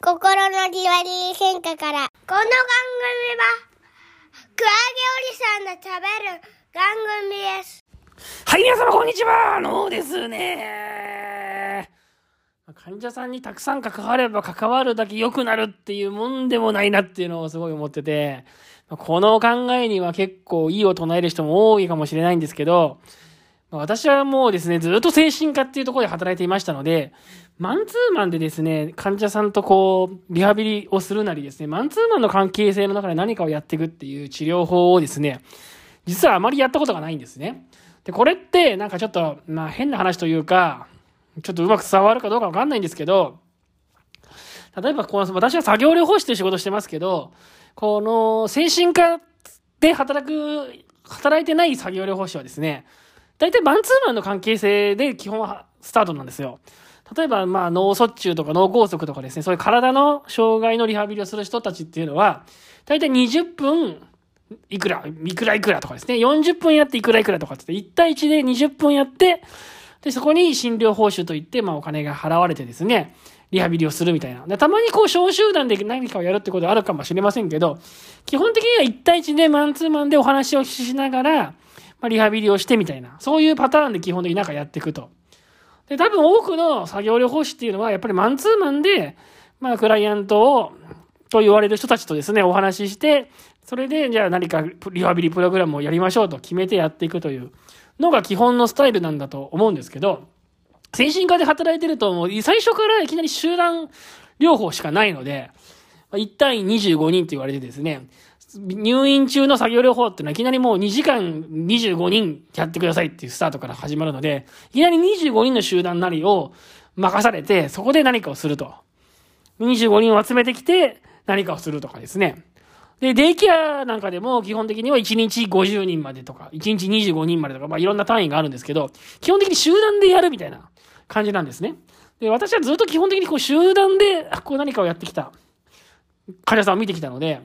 心のじわり変化から。この番組は、クラゲおじさんの食べる番組です。はい、皆様こんにちはあのですね。患者さんにたくさん関われば関わるだけ良くなるっていうもんでもないなっていうのをすごい思ってて、この考えには結構いいを唱える人も多いかもしれないんですけど、私はもうですね、ずっと精神科っていうところで働いていましたので、マンツーマンでですね、患者さんとこう、リハビリをするなりですね、マンツーマンの関係性の中で何かをやっていくっていう治療法をですね、実はあまりやったことがないんですね。で、これってなんかちょっと、まあ変な話というか、ちょっとうまく伝わるかどうかわかんないんですけど、例えばこの、私は作業療法士という仕事をしてますけど、この精神科で働く、働いてない作業療法士はですね、大体マンツーマンの関係性で基本はスタートなんですよ。例えば、まあ、脳卒中とか脳梗塞とかですね、そういう体の障害のリハビリをする人たちっていうのは、大体20分いくら、いくらいくらとかですね、40分やっていくらいくらとかって1対1で20分やって、で、そこに診療報酬といって、まあ、お金が払われてですね、リハビリをするみたいな。でたまにこう、小集団で何かをやるってことはあるかもしれませんけど、基本的には1対1でマンツーマンでお話をしながら、まあ、リハビリをしてみたいな。そういうパターンで基本的になんかやっていくと。で、多分多くの作業療法士っていうのは、やっぱりマンツーマンで、まあ、クライアントを、と言われる人たちとですね、お話しして、それで、じゃあ何かリハビリプログラムをやりましょうと決めてやっていくというのが基本のスタイルなんだと思うんですけど、精神科で働いてると、もう最初からいきなり集団療法しかないので、1対25人と言われてですね、入院中の作業療法っていうのはいきなりもう2時間25人やってくださいっていうスタートから始まるので、いきなり25人の集団なりを任されて、そこで何かをすると。25人を集めてきて何かをするとかですね。で、デイケアなんかでも基本的には1日50人までとか、1日25人までとか、まあいろんな単位があるんですけど、基本的に集団でやるみたいな感じなんですね。で、私はずっと基本的にこう集団で、こう何かをやってきた患者さんを見てきたので、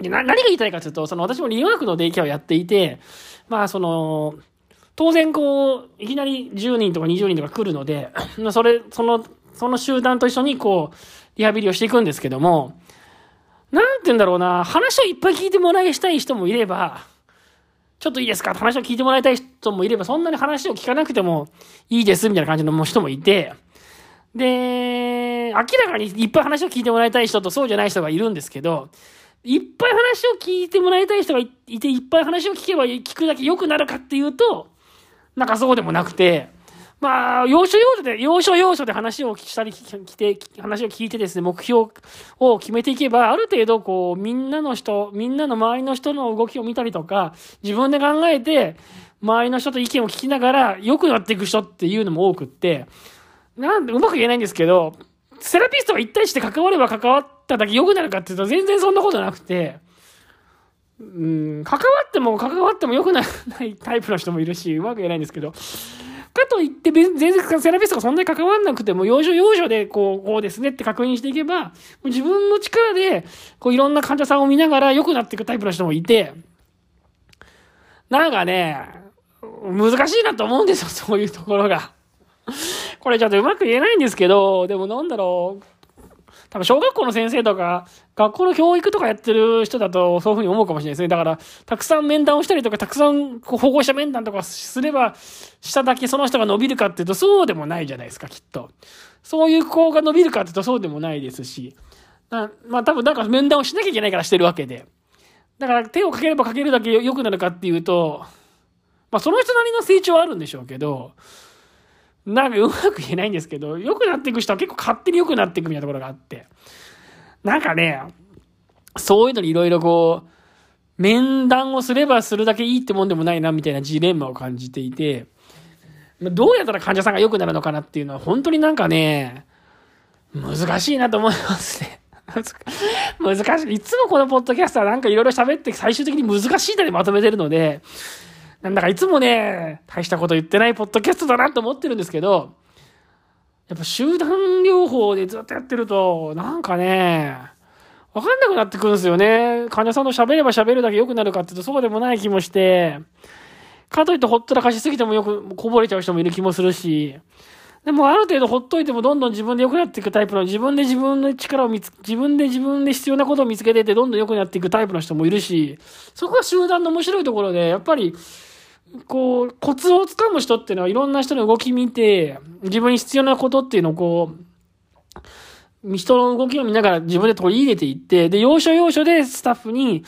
で、な、何が言いたいかというと、その私もリワークのデイケアをやっていて、まあその、当然こう、いきなり10人とか20人とか来るので、それ、その、その集団と一緒にこう、リハビリをしていくんですけども、なんて言うんだろうな、話をいっぱい聞いてもらいしたい人もいれば、ちょっといいですか話を聞いてもらいたい人もいれば、そんなに話を聞かなくてもいいです、みたいな感じの人もいて、で、明らかにいっぱい話を聞いてもらいたい人とそうじゃない人がいるんですけど、いっぱい話を聞いてもらいたい人がいて、いっぱい話を聞けば聞くだけ良くなるかっていうと、なんかそうでもなくて、まあ、要所要所で、要所要所で話をしたり、来て、話を聞いてですね、目標を決めていけば、ある程度、こう、みんなの人、みんなの周りの人の動きを見たりとか、自分で考えて、周りの人と意見を聞きながら、良くなっていく人っていうのも多くって、なんで、うまく言えないんですけど、セラピストが一対して関われば関わってただけ良くなるかっていうと、全然そんなことなくて、うん、関わっても関わっても良くならないタイプの人もいるし、うまく言えないんですけど、かといって、全然セラピストがそんなに関わんなくても、要所要所で、こう、こうですねって確認していけば、自分の力で、こう、いろんな患者さんを見ながら良くなっていくタイプの人もいて、なんかね、難しいなと思うんですよ、そういうところが。これちょっとうまく言えないんですけど、でもなんだろう。多分小学校の先生とか、学校の教育とかやってる人だとそういうふうに思うかもしれないですね。だから、たくさん面談をしたりとか、たくさん保護者面談とかすれば、しただけその人が伸びるかっていうと、そうでもないじゃないですか、きっと。そういう子が伸びるかっていうと、そうでもないですし。まあ多分、なんか面談をしなきゃいけないからしてるわけで。だから、手をかければかけるだけ良くなるかっていうと、まあその人なりの成長はあるんでしょうけど、なんかうまく言えないんですけど、良くなっていく人は結構勝手に良くなっていくみたいなところがあって。なんかね、そういうのにいろいろこう、面談をすればするだけいいってもんでもないなみたいなジレンマを感じていて、どうやったら患者さんが良くなるのかなっていうのは本当になんかね、難しいなと思いますね。難しい。いつもこのポッドキャストはなんかいろいろ喋って最終的に難しいのでまとめてるので、なんだかいつもね、大したこと言ってないポッドキャストだなと思ってるんですけど、やっぱ集団療法でずっとやってると、なんかね、わかんなくなってくるんですよね。患者さんと喋れば喋るだけ良くなるかっていうとそうでもない気もして、かといってほったらかしすぎてもよくこぼれちゃう人もいる気もするし、でもある程度ほっといてもどんどん自分で良くなっていくタイプの、自分で自分の力を見つ、自分で自分で必要なことを見つけててどんどん良くなっていくタイプの人もいるし、そこが集団の面白いところで、やっぱり、こう、コツをつかむ人っていうのはいろんな人の動き見て、自分に必要なことっていうのをこう、人の動きを見ながら自分で取り入れていって、で、要所要所でスタッフに、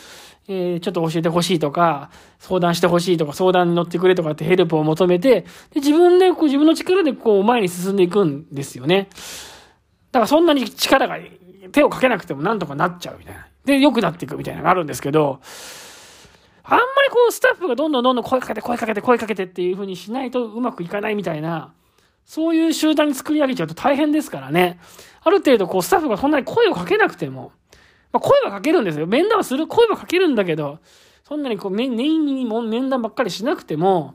えー、ちょっと教えてほしいとか、相談してほしいとか、相談に乗ってくれとかってヘルプを求めて、で、自分で、こう、自分の力でこう、前に進んでいくんですよね。だからそんなに力が、手をかけなくてもなんとかなっちゃうみたいな。で、良くなっていくみたいなのがあるんですけど、あんまりこう、スタッフがどんどんどんどん声かけて、声かけて、声かけてっていう風にしないとうまくいかないみたいな、そういう集団に作り上げちゃうと大変ですからね。ある程度こう、スタッフがそんなに声をかけなくても、まあ、声はかけるんですよ。面談はする、声はかけるんだけど、そんなにこう、念入りに面談ばっかりしなくても、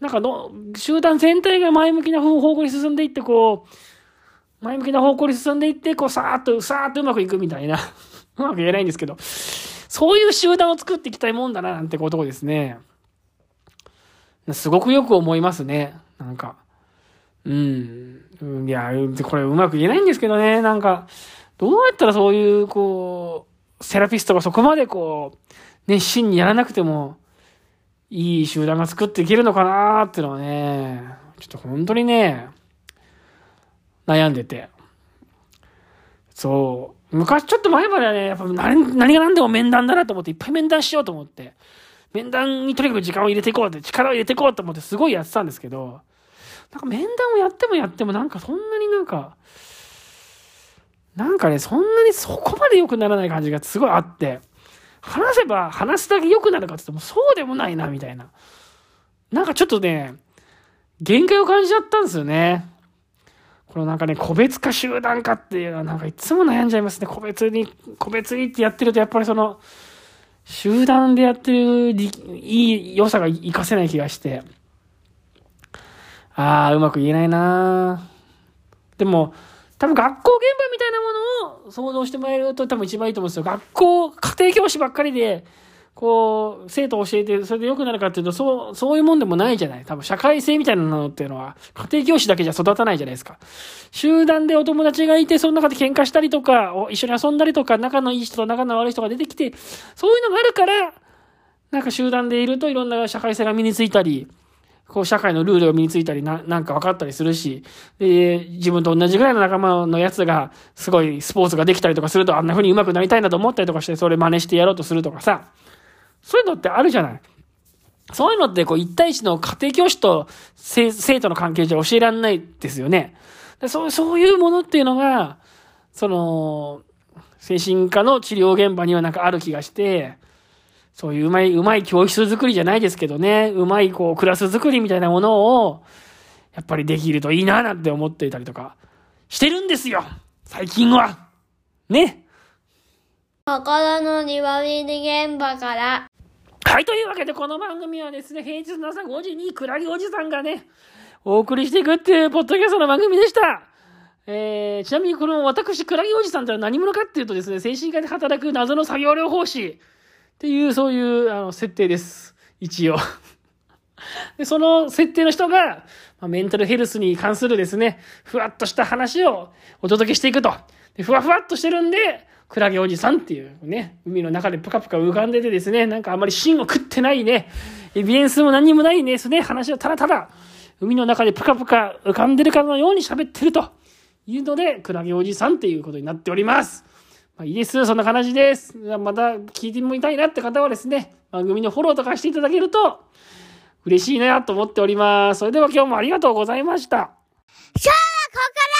なんかの、集団全体が前向きな方向に進んでいって、こう、前向きな方向に進んでいって、こう、さーっと、さーっとうまくいくみたいな。うまく言えないんですけど、そういう集団を作っていきたいもんだな、なんてことをですね、すごくよく思いますね。なんか。うん。いや、これうまく言えないんですけどね、なんか。どうやったらそういう、こう、セラピストがそこまでこう、熱心にやらなくても、いい集団が作っていけるのかなーってのはね、ちょっと本当にね、悩んでて。そう。昔ちょっと前まではね、やっぱ何何が何でも面談だなと思っていっぱい面談しようと思って、面談にとにかく時間を入れていこうって、力を入れていこうと思ってすごいやってたんですけど、なんか面談をやってもやってもなんかそんなになんか、なんかね、そんなにそこまで良くならない感じがすごいあって、話せば話すだけ良くなるかって言ってもそうでもないな、みたいな。なんかちょっとね、限界を感じちゃったんですよね。このなんかね、個別か集団かっていうのはなんかいつも悩んじゃいますね。個別に、個別にってやってるとやっぱりその、集団でやってるいい良さが活かせない気がして。ああ、うまく言えないなでも、多分学校現場みたいなものを想像してもらえると多分一番いいと思うんですよ。学校、家庭教師ばっかりで、こう、生徒を教えて、それで良くなるかっていうと、そう、そういうもんでもないじゃない。多分社会性みたいなのっていうのは、家庭教師だけじゃ育たないじゃないですか。集団でお友達がいて、その中で喧嘩したりとか、一緒に遊んだりとか、仲のいい人と仲の悪い人が出てきて、そういうのがあるから、なんか集団でいるといろんな社会性が身についたり、こう、社会のルールが身についたりな、なんか分かったりするし、で、自分と同じぐらいの仲間のやつが、すごいスポーツができたりとかすると、あんな風に上手くなりたいなと思ったりとかして、それ真似してやろうとするとかさ、そういうのってあるじゃない。そういうのって、こう、一対一の家庭教師と生徒の関係じゃ教えられないですよね。そう、そういうものっていうのが、その、精神科の治療現場にはなんかある気がして、そういううまい、うまい教室作りじゃないですけどね、うまいこうクラス作りみたいなものを、やっぱりできるといいななんて思っていたりとか、してるんですよ最近はね心の庭見現場から。はい、というわけでこの番組はですね、平日の朝5時にクラゲおじさんがね、お送りしていくっていうポッドキャストの番組でした。えー、ちなみにこの私、クラゲおじさんとは何者かっていうとですね、精神科で働く謎の作業療法士。っていう、そういう、あの、設定です。一応。で、その設定の人が、ま、メンタルヘルスに関するですね、ふわっとした話をお届けしていくと。で、ふわふわっとしてるんで、クラゲおじさんっていうね、海の中でぷかぷか浮かんでてですね、なんかあんまり芯を食ってないね、エビデンスも何もないね、ですね、話をただただ、海の中でぷかぷか浮かんでるかのように喋ってるというので、クラゲおじさんっていうことになっております。まあ、いいです。そんな話です。また聞いてみたいなって方はですね、番組のフォローとかしていただけると嬉しいなと思っております。それでは今日もありがとうございました。今日はここ